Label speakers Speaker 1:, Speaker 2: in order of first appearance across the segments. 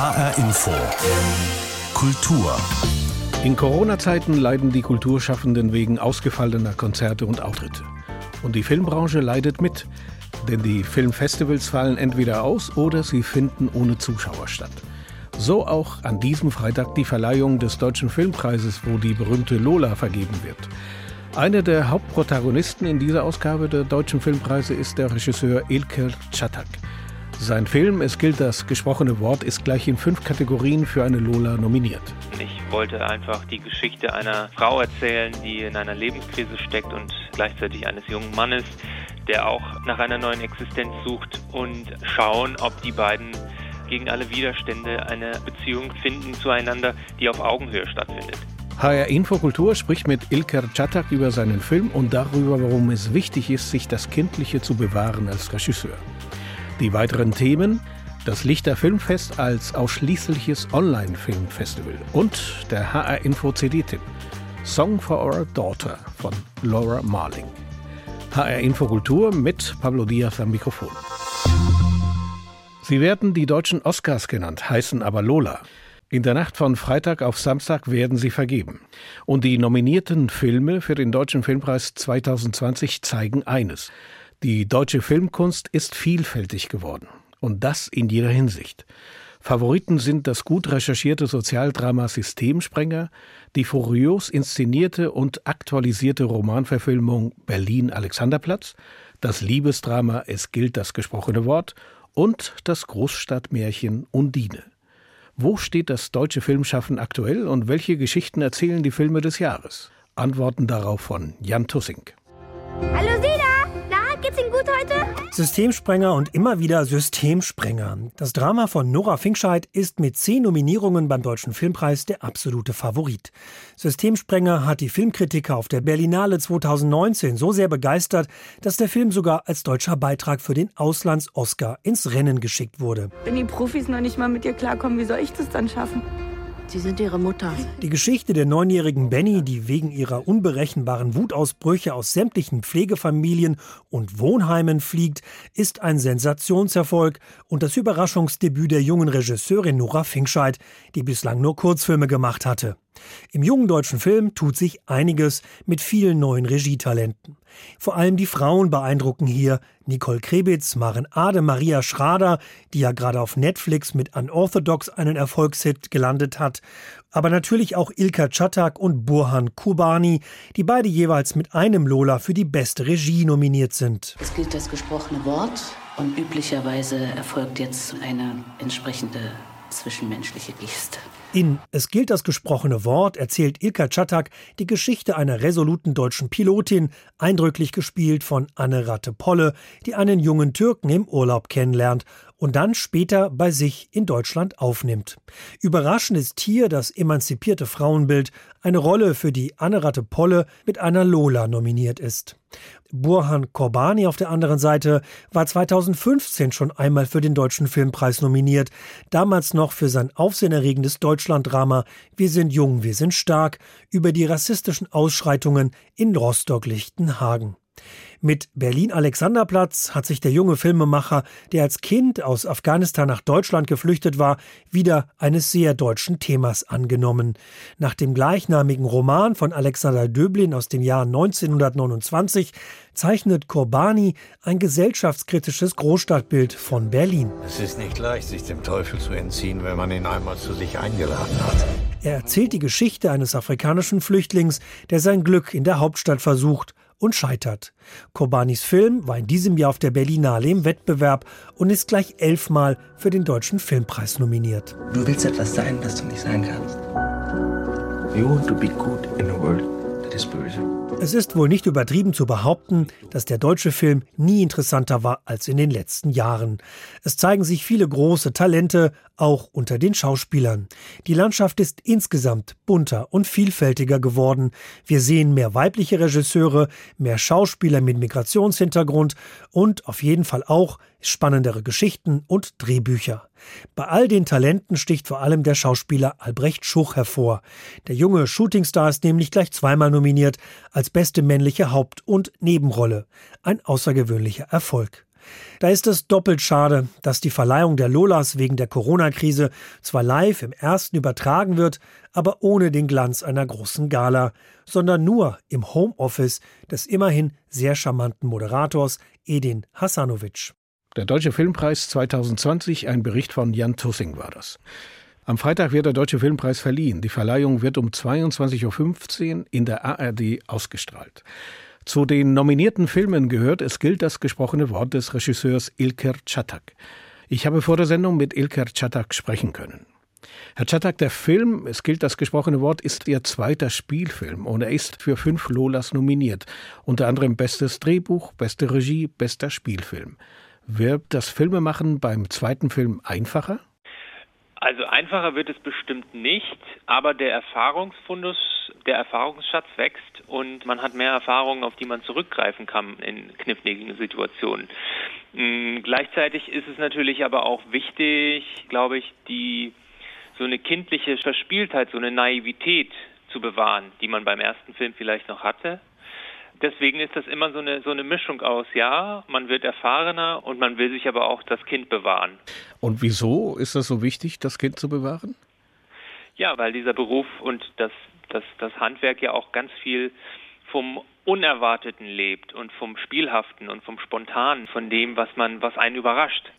Speaker 1: HR Info. Kultur.
Speaker 2: In Corona-Zeiten leiden die Kulturschaffenden wegen ausgefallener Konzerte und Auftritte. Und die Filmbranche leidet mit, denn die Filmfestivals fallen entweder aus oder sie finden ohne Zuschauer statt. So auch an diesem Freitag die Verleihung des Deutschen Filmpreises, wo die berühmte Lola vergeben wird. Einer der Hauptprotagonisten in dieser Ausgabe der Deutschen Filmpreise ist der Regisseur Ilker Çatak. Sein Film Es gilt das gesprochene Wort ist gleich in fünf Kategorien für eine Lola nominiert.
Speaker 3: Ich wollte einfach die Geschichte einer Frau erzählen, die in einer Lebenskrise steckt und gleichzeitig eines jungen Mannes, der auch nach einer neuen Existenz sucht und schauen, ob die beiden gegen alle Widerstände eine Beziehung finden zueinander, die auf Augenhöhe stattfindet.
Speaker 2: HR Infokultur spricht mit Ilker Çatak über seinen Film und darüber, warum es wichtig ist, sich das Kindliche zu bewahren als Regisseur. Die weiteren Themen das Lichter Filmfest als ausschließliches Online-Filmfestival und der HR Info CD-Tipp Song for Our Daughter von Laura Marling. HR Infokultur mit Pablo Diaz am Mikrofon. Sie werden die deutschen Oscars genannt, heißen aber Lola. In der Nacht von Freitag auf Samstag werden sie vergeben. Und die nominierten Filme für den Deutschen Filmpreis 2020 zeigen eines. Die deutsche Filmkunst ist vielfältig geworden. Und das in jeder Hinsicht. Favoriten sind das gut recherchierte Sozialdrama Systemsprenger, die furios inszenierte und aktualisierte Romanverfilmung Berlin Alexanderplatz, das Liebesdrama Es gilt das gesprochene Wort und das Großstadtmärchen Undine. Wo steht das deutsche Filmschaffen aktuell und welche Geschichten erzählen die Filme des Jahres? Antworten darauf von Jan Tussing.
Speaker 4: Hallo Sina! Geht's Ihnen gut heute?
Speaker 5: Systemsprenger und immer wieder Systemsprenger. Das Drama von Nora Finkscheid ist mit zehn Nominierungen beim Deutschen Filmpreis der absolute Favorit. Systemsprenger hat die Filmkritiker auf der Berlinale 2019 so sehr begeistert, dass der Film sogar als deutscher Beitrag für den Auslands-Oscar ins Rennen geschickt wurde.
Speaker 6: Wenn die Profis noch nicht mal mit dir klarkommen, wie soll ich das dann schaffen?
Speaker 7: Sie sind ihre Mutter.
Speaker 5: Die Geschichte der neunjährigen Benny, die wegen ihrer unberechenbaren Wutausbrüche aus sämtlichen Pflegefamilien und Wohnheimen fliegt, ist ein Sensationserfolg und das Überraschungsdebüt der jungen Regisseurin Nora Finkscheid, die bislang nur Kurzfilme gemacht hatte. Im jungen deutschen Film tut sich einiges mit vielen neuen Regietalenten. Vor allem die Frauen beeindrucken hier. Nicole Krebitz, Maren Ade, Maria Schrader, die ja gerade auf Netflix mit Unorthodox einen Erfolgshit gelandet hat. Aber natürlich auch Ilka Çatak und Burhan Kubani, die beide jeweils mit einem Lola für die beste Regie nominiert sind.
Speaker 7: Es gilt das gesprochene Wort und üblicherweise erfolgt jetzt eine entsprechende zwischenmenschliche Geste.
Speaker 5: In Es gilt das gesprochene Wort erzählt Ilka Çatak die Geschichte einer resoluten deutschen Pilotin, eindrücklich gespielt von Anne Ratte-Polle, die einen jungen Türken im Urlaub kennenlernt und dann später bei sich in Deutschland aufnimmt. Überraschend ist hier das emanzipierte Frauenbild, eine Rolle, für die Anne Ratte-Polle mit einer Lola nominiert ist. Burhan Korbani auf der anderen Seite war 2015 schon einmal für den Deutschen Filmpreis nominiert, damals noch für sein aufsehenerregendes Deutschlanddrama Wir sind jung, wir sind stark über die rassistischen Ausschreitungen in Rostock-Lichtenhagen. Mit Berlin Alexanderplatz hat sich der junge Filmemacher, der als Kind aus Afghanistan nach Deutschland geflüchtet war, wieder eines sehr deutschen Themas angenommen. Nach dem gleichnamigen Roman von Alexander Döblin aus dem Jahr 1929 zeichnet Korbani ein gesellschaftskritisches Großstadtbild von Berlin.
Speaker 8: Es ist nicht leicht, sich dem Teufel zu entziehen, wenn man ihn einmal zu sich eingeladen hat.
Speaker 5: Er erzählt die Geschichte eines afrikanischen Flüchtlings, der sein Glück in der Hauptstadt versucht und scheitert. Kobanis Film war in diesem Jahr auf der Berlinale im Wettbewerb und ist gleich elfmal für den Deutschen Filmpreis nominiert.
Speaker 9: Du willst etwas sein, das du nicht sein kannst. You want to be good in a world that is böse.
Speaker 5: Es ist wohl nicht übertrieben zu behaupten, dass der deutsche Film nie interessanter war als in den letzten Jahren. Es zeigen sich viele große Talente, auch unter den Schauspielern. Die Landschaft ist insgesamt bunter und vielfältiger geworden. Wir sehen mehr weibliche Regisseure, mehr Schauspieler mit Migrationshintergrund und auf jeden Fall auch spannendere Geschichten und Drehbücher. Bei all den Talenten sticht vor allem der Schauspieler Albrecht Schuch hervor. Der junge Shootingstar ist nämlich gleich zweimal nominiert als beste männliche Haupt- und Nebenrolle. Ein außergewöhnlicher Erfolg. Da ist es doppelt schade, dass die Verleihung der Lolas wegen der Corona-Krise zwar live im ersten übertragen wird, aber ohne den Glanz einer großen Gala, sondern nur im Homeoffice des immerhin sehr charmanten Moderators Edin Hasanovic.
Speaker 2: Der Deutsche Filmpreis 2020, ein Bericht von Jan Tussing war das. Am Freitag wird der Deutsche Filmpreis verliehen. Die Verleihung wird um 22.15 Uhr in der ARD ausgestrahlt. Zu den nominierten Filmen gehört Es gilt das gesprochene Wort des Regisseurs Ilker Çatak. Ich habe vor der Sendung mit Ilker Çatak sprechen können. Herr Çatak, der Film Es gilt das gesprochene Wort ist Ihr zweiter Spielfilm und er ist für fünf Lolas nominiert, unter anderem Bestes Drehbuch, Beste Regie, Bester Spielfilm. Wird das Filmemachen beim zweiten Film einfacher?
Speaker 3: Also einfacher wird es bestimmt nicht, aber der Erfahrungsfundus, der Erfahrungsschatz wächst und man hat mehr Erfahrungen, auf die man zurückgreifen kann in kniffligen Situationen. Mhm, gleichzeitig ist es natürlich aber auch wichtig, glaube ich, die so eine kindliche Verspieltheit, so eine Naivität zu bewahren, die man beim ersten Film vielleicht noch hatte deswegen ist das immer so eine, so eine Mischung aus, ja, man wird erfahrener und man will sich aber auch das Kind bewahren.
Speaker 2: Und wieso ist das so wichtig, das Kind zu bewahren?
Speaker 3: Ja, weil dieser Beruf und das, das, das Handwerk ja auch ganz viel vom Unerwarteten lebt und vom Spielhaften und vom Spontanen, von dem, was man, was einen überrascht.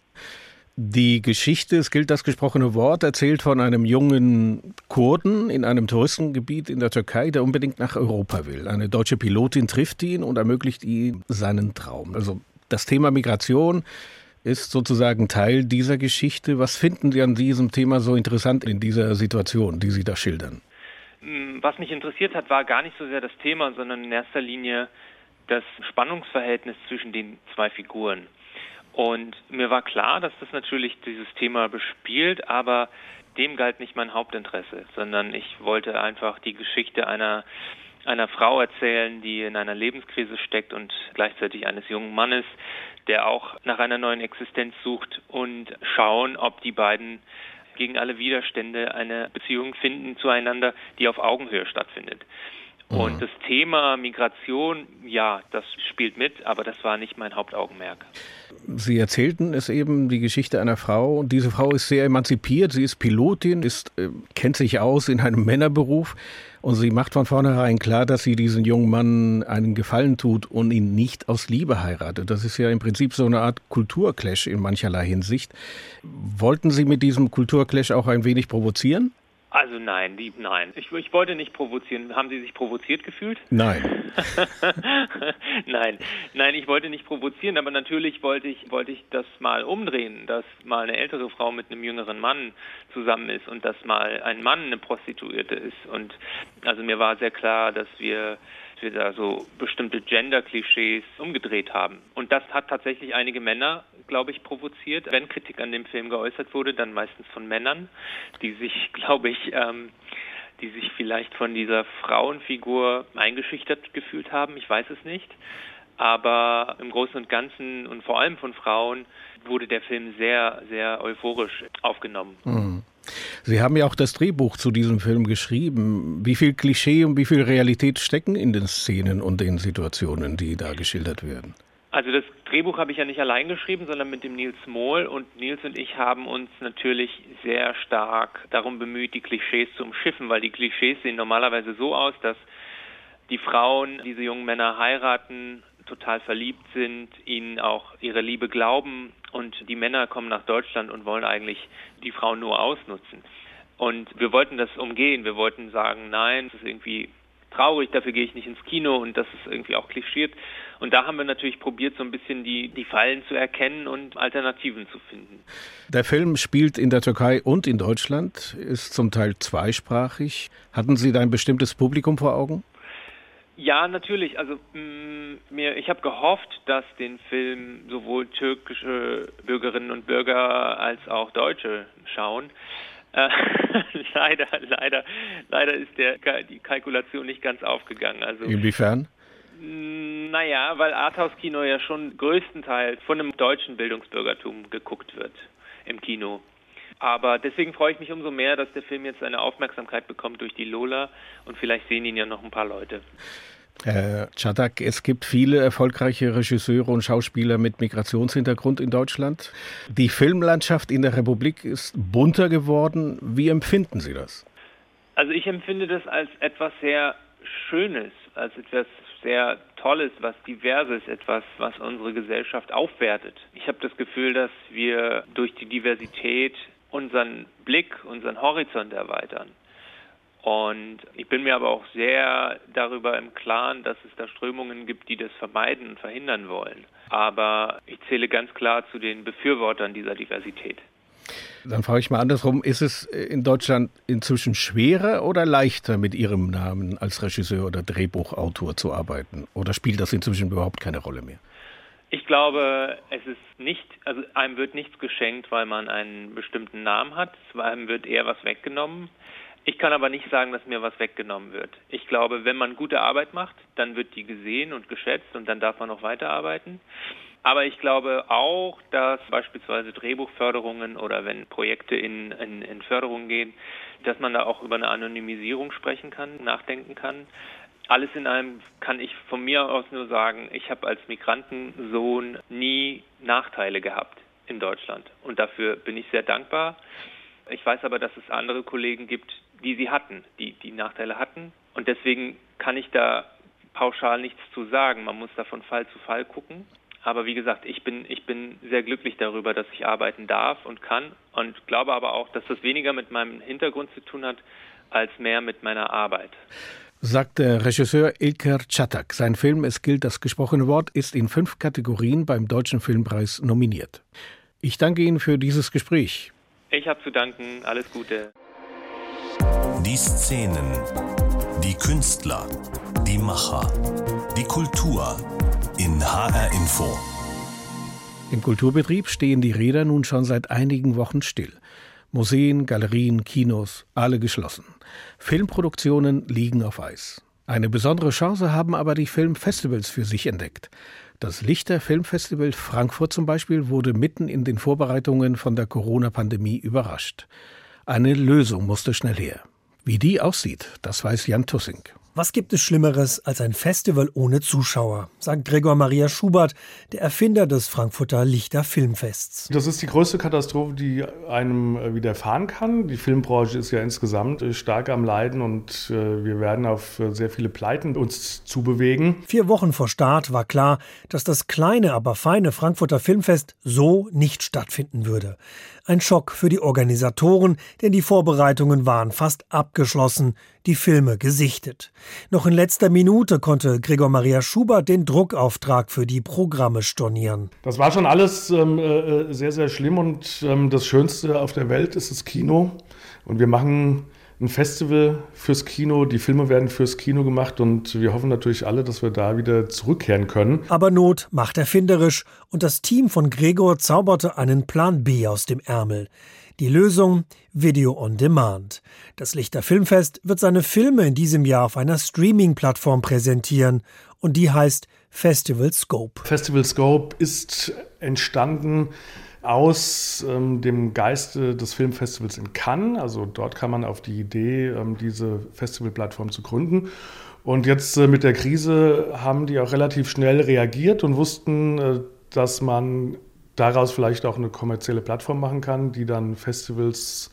Speaker 2: Die Geschichte, es gilt das gesprochene Wort, erzählt von einem jungen Kurden in einem Touristengebiet in der Türkei, der unbedingt nach Europa will. Eine deutsche Pilotin trifft ihn und ermöglicht ihm seinen Traum. Also das Thema Migration ist sozusagen Teil dieser Geschichte. Was finden Sie an diesem Thema so interessant in dieser Situation, die Sie da schildern?
Speaker 3: Hm, was mich interessiert hat, war gar nicht so sehr das Thema, sondern in erster Linie das Spannungsverhältnis zwischen den zwei Figuren. Und mir war klar, dass das natürlich dieses Thema bespielt, aber dem galt nicht mein Hauptinteresse, sondern ich wollte einfach die Geschichte einer einer Frau erzählen, die in einer Lebenskrise steckt und gleichzeitig eines jungen Mannes, der auch nach einer neuen Existenz sucht und schauen, ob die beiden gegen alle Widerstände eine Beziehung finden zueinander, die auf Augenhöhe stattfindet. Und mhm. das Thema Migration, ja, das spielt mit, aber das war nicht mein Hauptaugenmerk.
Speaker 2: Sie erzählten es eben, die Geschichte einer Frau. Und diese Frau ist sehr emanzipiert. Sie ist Pilotin, ist, äh, kennt sich aus in einem Männerberuf. Und sie macht von vornherein klar, dass sie diesen jungen Mann einen Gefallen tut und ihn nicht aus Liebe heiratet. Das ist ja im Prinzip so eine Art Kulturclash in mancherlei Hinsicht. Wollten Sie mit diesem Kulturclash auch ein wenig provozieren?
Speaker 3: Also nein, die, nein. Ich, ich wollte nicht provozieren. Haben Sie sich provoziert gefühlt?
Speaker 2: Nein.
Speaker 3: nein, nein, ich wollte nicht provozieren, aber natürlich wollte ich, wollte ich das mal umdrehen, dass mal eine ältere Frau mit einem jüngeren Mann zusammen ist und dass mal ein Mann eine Prostituierte ist. Und also mir war sehr klar, dass wir wir da so bestimmte Gender-Klischees umgedreht haben. Und das hat tatsächlich einige Männer, glaube ich, provoziert. Wenn Kritik an dem Film geäußert wurde, dann meistens von Männern, die sich, glaube ich, ähm, die sich vielleicht von dieser Frauenfigur eingeschüchtert gefühlt haben. Ich weiß es nicht. Aber im Großen und Ganzen und vor allem von Frauen wurde der Film sehr, sehr euphorisch aufgenommen.
Speaker 2: Mhm. Sie haben ja auch das Drehbuch zu diesem Film geschrieben. Wie viel Klischee und wie viel Realität stecken in den Szenen und den Situationen, die da geschildert werden?
Speaker 3: Also das Drehbuch habe ich ja nicht allein geschrieben, sondern mit dem Nils Mohl. Und Nils und ich haben uns natürlich sehr stark darum bemüht, die Klischees zu umschiffen, weil die Klischees sehen normalerweise so aus, dass die Frauen diese jungen Männer heiraten, total verliebt sind, ihnen auch ihre Liebe glauben und die Männer kommen nach Deutschland und wollen eigentlich die Frauen nur ausnutzen. Und wir wollten das umgehen. Wir wollten sagen, nein, das ist irgendwie traurig, dafür gehe ich nicht ins Kino und das ist irgendwie auch klischiert. Und da haben wir natürlich probiert, so ein bisschen die, die Fallen zu erkennen und Alternativen zu finden.
Speaker 2: Der Film spielt in der Türkei und in Deutschland, ist zum Teil zweisprachig. Hatten Sie da ein bestimmtes Publikum vor Augen?
Speaker 3: Ja, natürlich. Also mh, mm, mir, ich habe gehofft, dass den Film sowohl türkische Bürgerinnen und Bürger als auch Deutsche schauen. Äh, leider, leider, leider ist der, die Kalkulation nicht ganz aufgegangen. Also
Speaker 2: inwiefern?
Speaker 3: Mm, naja, weil Arthouse-Kino ja schon größtenteils von einem deutschen Bildungsbürgertum geguckt wird im Kino. Aber deswegen freue ich mich umso mehr, dass der Film jetzt eine Aufmerksamkeit bekommt durch die Lola und vielleicht sehen ihn ja noch ein paar Leute.
Speaker 2: Herr Chadak, es gibt viele erfolgreiche Regisseure und Schauspieler mit Migrationshintergrund in Deutschland. Die Filmlandschaft in der Republik ist bunter geworden. Wie empfinden Sie das?
Speaker 3: Also ich empfinde das als etwas sehr Schönes, als etwas sehr Tolles, was Diverses, etwas, was unsere Gesellschaft aufwertet. Ich habe das Gefühl, dass wir durch die Diversität unseren Blick, unseren Horizont erweitern. Und ich bin mir aber auch sehr darüber im Klaren, dass es da Strömungen gibt, die das vermeiden und verhindern wollen. Aber ich zähle ganz klar zu den Befürwortern dieser Diversität.
Speaker 2: Dann frage ich mal andersrum, ist es in Deutschland inzwischen schwerer oder leichter, mit Ihrem Namen als Regisseur oder Drehbuchautor zu arbeiten? Oder spielt das inzwischen überhaupt keine Rolle mehr?
Speaker 3: Ich glaube, es ist nicht, also einem wird nichts geschenkt, weil man einen bestimmten Namen hat, einem wird eher was weggenommen. Ich kann aber nicht sagen, dass mir was weggenommen wird. Ich glaube, wenn man gute Arbeit macht, dann wird die gesehen und geschätzt und dann darf man noch weiterarbeiten. Aber ich glaube auch, dass beispielsweise Drehbuchförderungen oder wenn Projekte in, in, in Förderung gehen, dass man da auch über eine Anonymisierung sprechen kann, nachdenken kann. Alles in allem kann ich von mir aus nur sagen, ich habe als Migrantensohn nie Nachteile gehabt in Deutschland. Und dafür bin ich sehr dankbar. Ich weiß aber, dass es andere Kollegen gibt, die sie hatten, die die Nachteile hatten. Und deswegen kann ich da pauschal nichts zu sagen. Man muss da von Fall zu Fall gucken. Aber wie gesagt, ich bin, ich bin sehr glücklich darüber, dass ich arbeiten darf und kann und glaube aber auch, dass das weniger mit meinem Hintergrund zu tun hat, als mehr mit meiner Arbeit.
Speaker 2: Sagt der Regisseur Ilker Chatak. Sein Film Es gilt das gesprochene Wort ist in fünf Kategorien beim Deutschen Filmpreis nominiert. Ich danke Ihnen für dieses Gespräch.
Speaker 3: Ich habe zu danken. Alles Gute.
Speaker 1: Die Szenen, die Künstler, die Macher, die Kultur in HR Info.
Speaker 2: Im Kulturbetrieb stehen die Räder nun schon seit einigen Wochen still. Museen, Galerien, Kinos, alle geschlossen. Filmproduktionen liegen auf Eis. Eine besondere Chance haben aber die Filmfestivals für sich entdeckt. Das Lichter Filmfestival Frankfurt zum Beispiel wurde mitten in den Vorbereitungen von der Corona-Pandemie überrascht. Eine Lösung musste schnell her. Wie die aussieht, das weiß Jan Tussing.
Speaker 5: Was gibt es Schlimmeres als ein Festival ohne Zuschauer, sagt Gregor Maria Schubert, der Erfinder des Frankfurter Lichter Filmfests.
Speaker 10: Das ist die größte Katastrophe, die einem äh, widerfahren kann. Die Filmbranche ist ja insgesamt äh, stark am Leiden und äh, wir werden auf sehr viele Pleiten uns zubewegen.
Speaker 5: Vier Wochen vor Start war klar, dass das kleine, aber feine Frankfurter Filmfest so nicht stattfinden würde. Ein Schock für die Organisatoren, denn die Vorbereitungen waren fast abgeschlossen, die Filme gesichtet. Noch in letzter Minute konnte Gregor Maria Schubert den Druckauftrag für die Programme stornieren.
Speaker 10: Das war schon alles ähm, äh, sehr, sehr schlimm und ähm, das Schönste auf der Welt ist das Kino. Und wir machen ein Festival fürs Kino. Die Filme werden fürs Kino gemacht und wir hoffen natürlich alle, dass wir da wieder zurückkehren können.
Speaker 5: Aber Not macht erfinderisch und das Team von Gregor zauberte einen Plan B aus dem Ärmel. Die Lösung Video on Demand. Das Lichter Filmfest wird seine Filme in diesem Jahr auf einer Streaming-Plattform präsentieren und die heißt Festival Scope.
Speaker 10: Festival Scope ist entstanden aus ähm, dem Geiste des Filmfestivals in Cannes. Also dort kam man auf die Idee, ähm, diese Festivalplattform zu gründen. Und jetzt äh, mit der Krise haben die auch relativ schnell reagiert und wussten, äh, dass man daraus vielleicht auch eine kommerzielle Plattform machen kann, die dann Festivals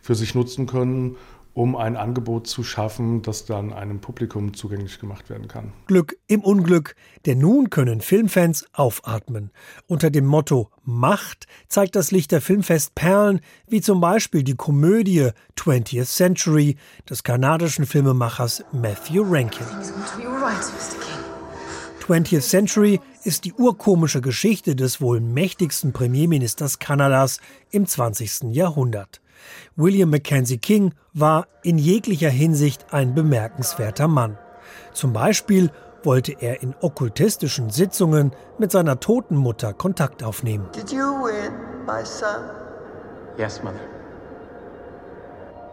Speaker 10: für sich nutzen können um ein Angebot zu schaffen, das dann einem Publikum zugänglich gemacht werden kann.
Speaker 5: Glück im Unglück, denn nun können Filmfans aufatmen. Unter dem Motto Macht zeigt das Lichter Filmfest Perlen, wie zum Beispiel die Komödie 20th Century des kanadischen Filmemachers Matthew Rankin. 20th Century ist die urkomische Geschichte des wohl mächtigsten Premierministers Kanadas im 20. Jahrhundert. William Mackenzie King war in jeglicher Hinsicht ein bemerkenswerter Mann. Zum Beispiel wollte er in okkultistischen Sitzungen mit seiner toten Mutter Kontakt aufnehmen. Did you win, my son?
Speaker 9: Yes, mother.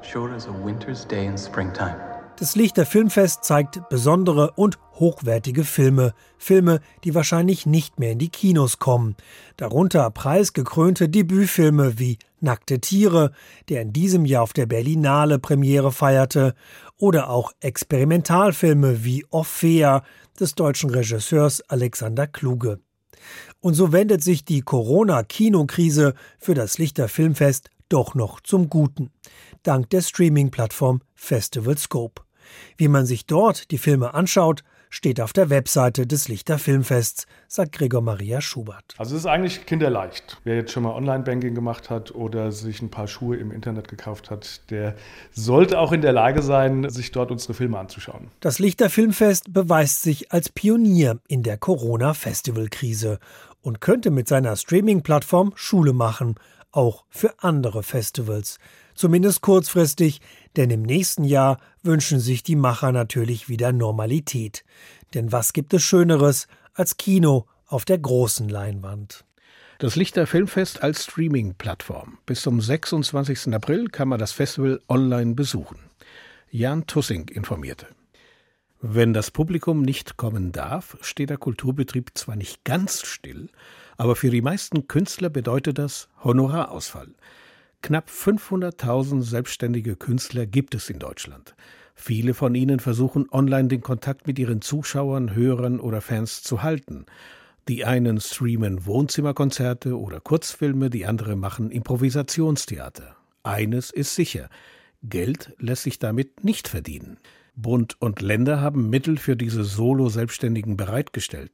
Speaker 9: Sure as a winter's day in springtime.
Speaker 5: Das Lichter Filmfest zeigt besondere und hochwertige Filme. Filme, die wahrscheinlich nicht mehr in die Kinos kommen. Darunter preisgekrönte Debütfilme wie Nackte Tiere, der in diesem Jahr auf der Berlinale Premiere feierte, oder auch Experimentalfilme wie Orphea des deutschen Regisseurs Alexander Kluge. Und so wendet sich die Corona-Kinokrise für das Lichter Filmfest doch noch zum Guten. Dank der Streaming-Plattform Festival Scope. Wie man sich dort die Filme anschaut, steht auf der Webseite des Lichter Filmfests, sagt Gregor Maria Schubert.
Speaker 10: Also es ist eigentlich kinderleicht. Wer jetzt schon mal Online-Banking gemacht hat oder sich ein paar Schuhe im Internet gekauft hat, der sollte auch in der Lage sein, sich dort unsere Filme anzuschauen.
Speaker 5: Das Lichter Filmfest beweist sich als Pionier in der Corona-Festival-Krise und könnte mit seiner Streaming-Plattform Schule machen, auch für andere Festivals. Zumindest kurzfristig, denn im nächsten Jahr wünschen sich die Macher natürlich wieder Normalität. Denn was gibt es Schöneres als Kino auf der großen Leinwand?
Speaker 2: Das Lichter Filmfest als Streaming-Plattform. Bis zum 26. April kann man das Festival online besuchen. Jan Tussing informierte. Wenn das Publikum nicht kommen darf, steht der Kulturbetrieb zwar nicht ganz still, aber für die meisten Künstler bedeutet das Honorarausfall. Knapp 500.000 selbstständige Künstler gibt es in Deutschland. Viele von ihnen versuchen online den Kontakt mit ihren Zuschauern, Hörern oder Fans zu halten. Die einen streamen Wohnzimmerkonzerte oder Kurzfilme, die anderen machen Improvisationstheater. Eines ist sicher, Geld lässt sich damit nicht verdienen. Bund und Länder haben Mittel für diese Solo-Selbstständigen bereitgestellt.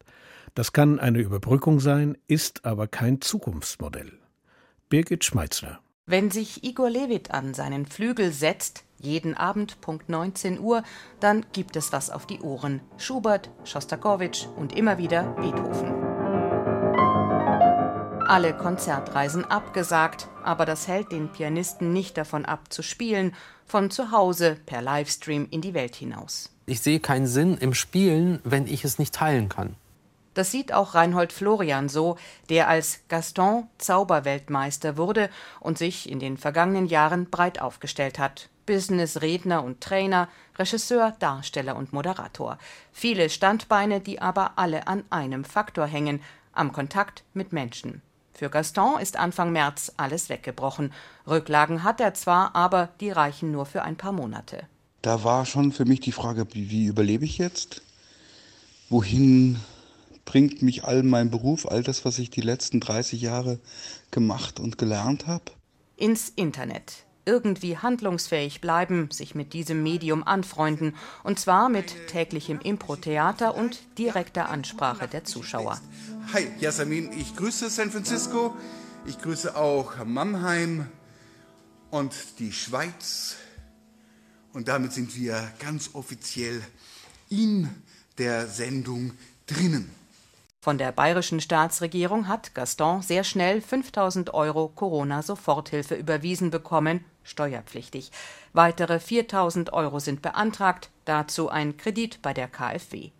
Speaker 2: Das kann eine Überbrückung sein, ist aber kein Zukunftsmodell. Birgit Schmeitzler
Speaker 11: wenn sich Igor Levit an seinen Flügel setzt, jeden Abend Punkt 19 Uhr, dann gibt es was auf die Ohren. Schubert, Schostakowitsch und immer wieder Beethoven. Alle Konzertreisen abgesagt, aber das hält den Pianisten nicht davon ab zu spielen, von zu Hause per Livestream in die Welt hinaus.
Speaker 12: Ich sehe keinen Sinn im Spielen, wenn ich es nicht teilen kann.
Speaker 11: Das sieht auch Reinhold Florian so, der als Gaston Zauberweltmeister wurde und sich in den vergangenen Jahren breit aufgestellt hat. Business-Redner und Trainer, Regisseur, Darsteller und Moderator. Viele Standbeine, die aber alle an einem Faktor hängen, am Kontakt mit Menschen. Für Gaston ist Anfang März alles weggebrochen. Rücklagen hat er zwar, aber die reichen nur für ein paar Monate.
Speaker 13: Da war schon für mich die Frage, wie überlebe ich jetzt? Wohin bringt mich all mein Beruf, all das, was ich die letzten 30 Jahre gemacht und gelernt habe?
Speaker 11: Ins Internet. Irgendwie handlungsfähig bleiben, sich mit diesem Medium anfreunden, und zwar mit täglichem Impro-Theater und direkter Ansprache der Zuschauer.
Speaker 14: Hi, Yasamin, ich grüße San Francisco, ich grüße auch Mannheim und die Schweiz. Und damit sind wir ganz offiziell in der Sendung drinnen.
Speaker 11: Von der bayerischen Staatsregierung hat Gaston sehr schnell 5000 Euro Corona-Soforthilfe überwiesen bekommen, steuerpflichtig. Weitere 4000 Euro sind beantragt, dazu ein Kredit bei der KfW.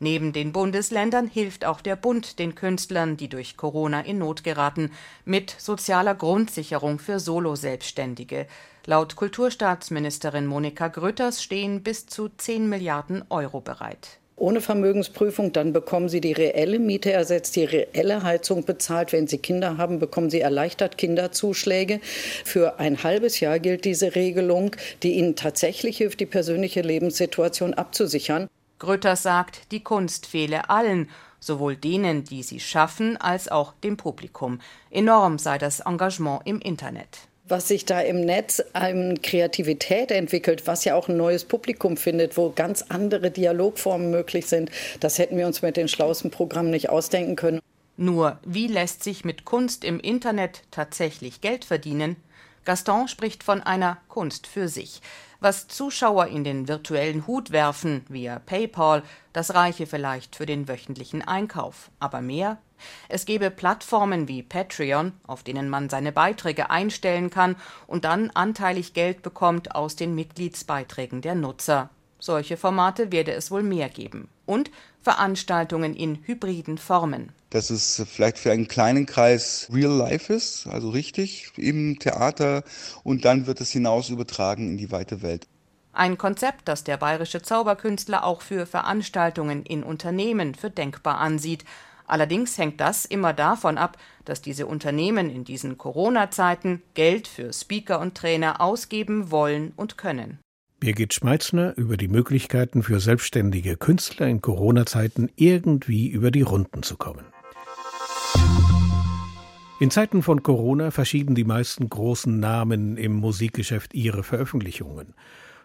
Speaker 11: Neben den Bundesländern hilft auch der Bund den Künstlern, die durch Corona in Not geraten, mit sozialer Grundsicherung für Solo-Selbstständige. Laut Kulturstaatsministerin Monika Grütters stehen bis zu 10 Milliarden Euro bereit
Speaker 15: ohne Vermögensprüfung, dann bekommen Sie die reelle Miete ersetzt, die reelle Heizung bezahlt. Wenn Sie Kinder haben, bekommen Sie erleichtert Kinderzuschläge. Für ein halbes Jahr gilt diese Regelung, die Ihnen tatsächlich hilft, die persönliche Lebenssituation abzusichern.
Speaker 11: Grütters sagt, die Kunst fehle allen, sowohl denen, die sie schaffen, als auch dem Publikum. Enorm sei das Engagement im Internet
Speaker 15: was sich da im Netz an Kreativität entwickelt, was ja auch ein neues Publikum findet, wo ganz andere Dialogformen möglich sind. Das hätten wir uns mit den schlauesten Programmen nicht ausdenken können.
Speaker 11: Nur, wie lässt sich mit Kunst im Internet tatsächlich Geld verdienen? Gaston spricht von einer Kunst für sich. Was Zuschauer in den virtuellen Hut werfen via PayPal, das reiche vielleicht für den wöchentlichen Einkauf. Aber mehr es gebe Plattformen wie Patreon, auf denen man seine Beiträge einstellen kann und dann anteilig Geld bekommt aus den Mitgliedsbeiträgen der Nutzer. Solche Formate werde es wohl mehr geben. Und Veranstaltungen in hybriden Formen.
Speaker 13: Dass es vielleicht für einen kleinen Kreis real life ist, also richtig im Theater, und dann wird es hinaus übertragen in die weite Welt.
Speaker 11: Ein Konzept, das der bayerische Zauberkünstler auch für Veranstaltungen in Unternehmen für denkbar ansieht. Allerdings hängt das immer davon ab, dass diese Unternehmen in diesen Corona-Zeiten Geld für Speaker und Trainer ausgeben wollen und können.
Speaker 2: Birgit Schmeitzner über die Möglichkeiten für selbstständige Künstler in Corona-Zeiten irgendwie über die Runden zu kommen. In Zeiten von Corona verschieben die meisten großen Namen im Musikgeschäft ihre Veröffentlichungen.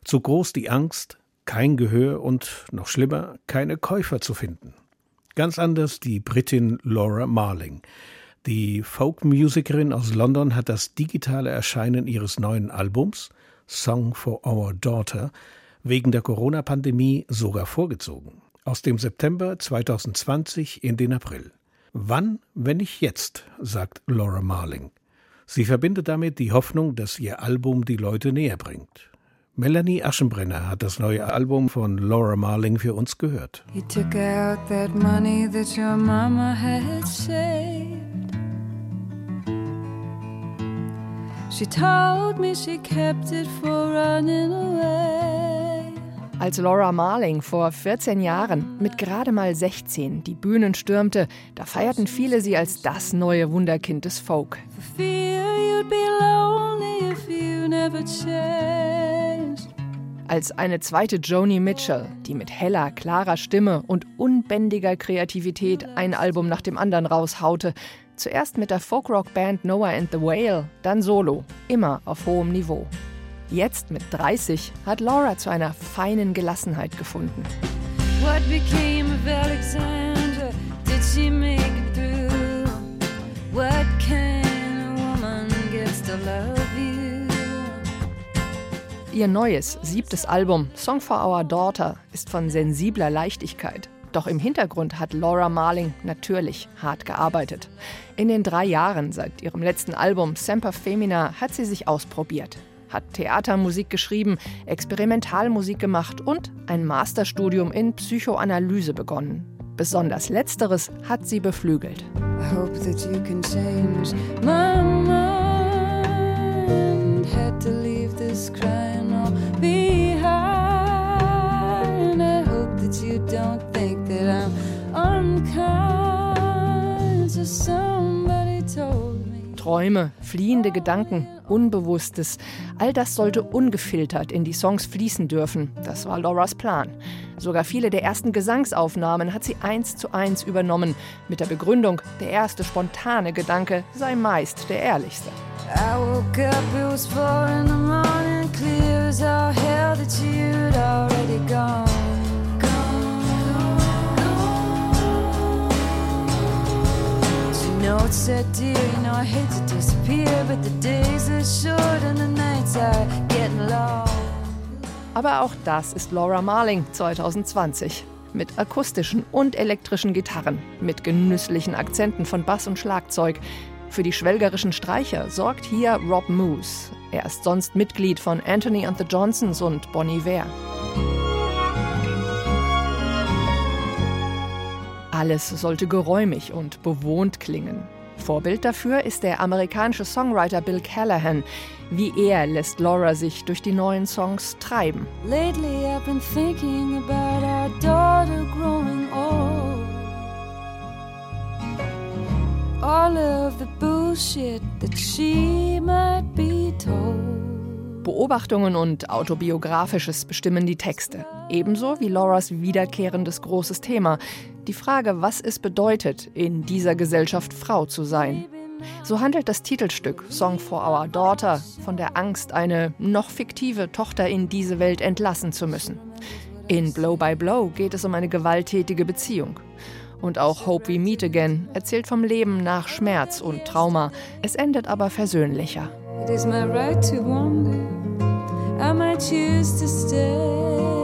Speaker 2: Zu groß die Angst, kein Gehör und, noch schlimmer, keine Käufer zu finden. Ganz anders die Britin Laura Marling. Die Folkmusikerin aus London hat das digitale Erscheinen ihres neuen Albums Song for Our Daughter wegen der Corona-Pandemie sogar vorgezogen. Aus dem September 2020 in den April. Wann, wenn nicht jetzt, sagt Laura Marling. Sie verbindet damit die Hoffnung, dass ihr Album die Leute näher bringt. Melanie Aschenbrenner hat das neue Album von Laura Marling für uns gehört. He took out that money that your mama had saved.
Speaker 16: She told me she kept it for running away. Als Laura Marling vor 14 Jahren mit gerade mal 16 die Bühnen stürmte, da feierten viele sie als das neue Wunderkind des Folk. Als eine zweite Joni Mitchell, die mit heller, klarer Stimme und unbändiger Kreativität ein Album nach dem anderen raushaute, zuerst mit der Folkrock-Band Noah and the Whale, dann solo, immer auf hohem Niveau. Jetzt mit 30 hat Laura zu einer feinen Gelassenheit gefunden. What became of Alexandra? Did she make it through? What kind of woman gets to love you? Ihr neues, siebtes Album Song for Our Daughter ist von sensibler Leichtigkeit. Doch im Hintergrund hat Laura Marling natürlich hart gearbeitet. In den drei Jahren seit ihrem letzten Album Semper Femina hat sie sich ausprobiert hat Theatermusik geschrieben, Experimentalmusik gemacht und ein Masterstudium in Psychoanalyse begonnen. Besonders letzteres hat sie beflügelt. I Träume, fliehende Gedanken, Unbewusstes, all das sollte ungefiltert in die Songs fließen dürfen. Das war Lauras Plan. Sogar viele der ersten Gesangsaufnahmen hat sie eins zu eins übernommen, mit der Begründung, der erste spontane Gedanke sei meist der ehrlichste. I woke up, it was four in the morning, clear as all hell that already gone. it's said, dear, you know I hate to disappear, but the days are short and the nights are getting long. Aber auch das ist Laura Marling 2020. Mit akustischen und elektrischen Gitarren, mit genüsslichen Akzenten von Bass und Schlagzeug. Für die schwelgerischen Streicher sorgt hier Rob Moose. Er ist sonst Mitglied von Anthony and the Johnsons und Bonnie Iver. Alles sollte geräumig und bewohnt klingen. Vorbild dafür ist der amerikanische Songwriter Bill Callahan. Wie er lässt Laura sich durch die neuen Songs treiben. Lately I've been thinking about our daughter growing old. All of the bullshit that she might be told. Beobachtungen und Autobiografisches bestimmen die Texte. Ebenso wie Lauras wiederkehrendes großes Thema, die Frage, was es bedeutet, in dieser Gesellschaft Frau zu sein. So handelt das Titelstück Song for Our Daughter von der Angst, eine noch fiktive Tochter in diese Welt entlassen zu müssen. In Blow by Blow geht es um eine gewalttätige Beziehung. Und auch Hope We Meet Again erzählt vom Leben nach Schmerz und Trauma. Es endet aber versöhnlicher. It is my right to wonder. I might choose to stay.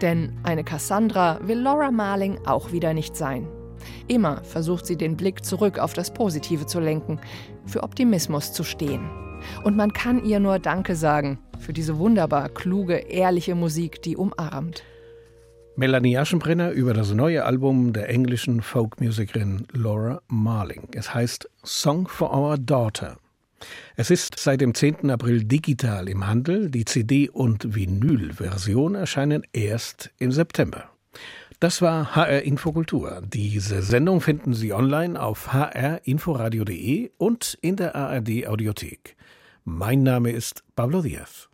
Speaker 16: Denn eine Cassandra will Laura Marling auch wieder nicht sein. Immer versucht sie den Blick zurück auf das Positive zu lenken, für Optimismus zu stehen. Und man kann ihr nur Danke sagen für diese wunderbar kluge, ehrliche Musik, die umarmt.
Speaker 2: Melanie Aschenbrenner über das neue Album der englischen Folkmusikerin Laura Marling. Es heißt Song for Our Daughter. Es ist seit dem 10. April digital im Handel. Die CD- und Vinyl-Version erscheinen erst im September. Das war HR Infokultur. Diese Sendung finden Sie online auf hrinforadio.de und in der ARD Audiothek. Mein Name ist Pablo Diaz.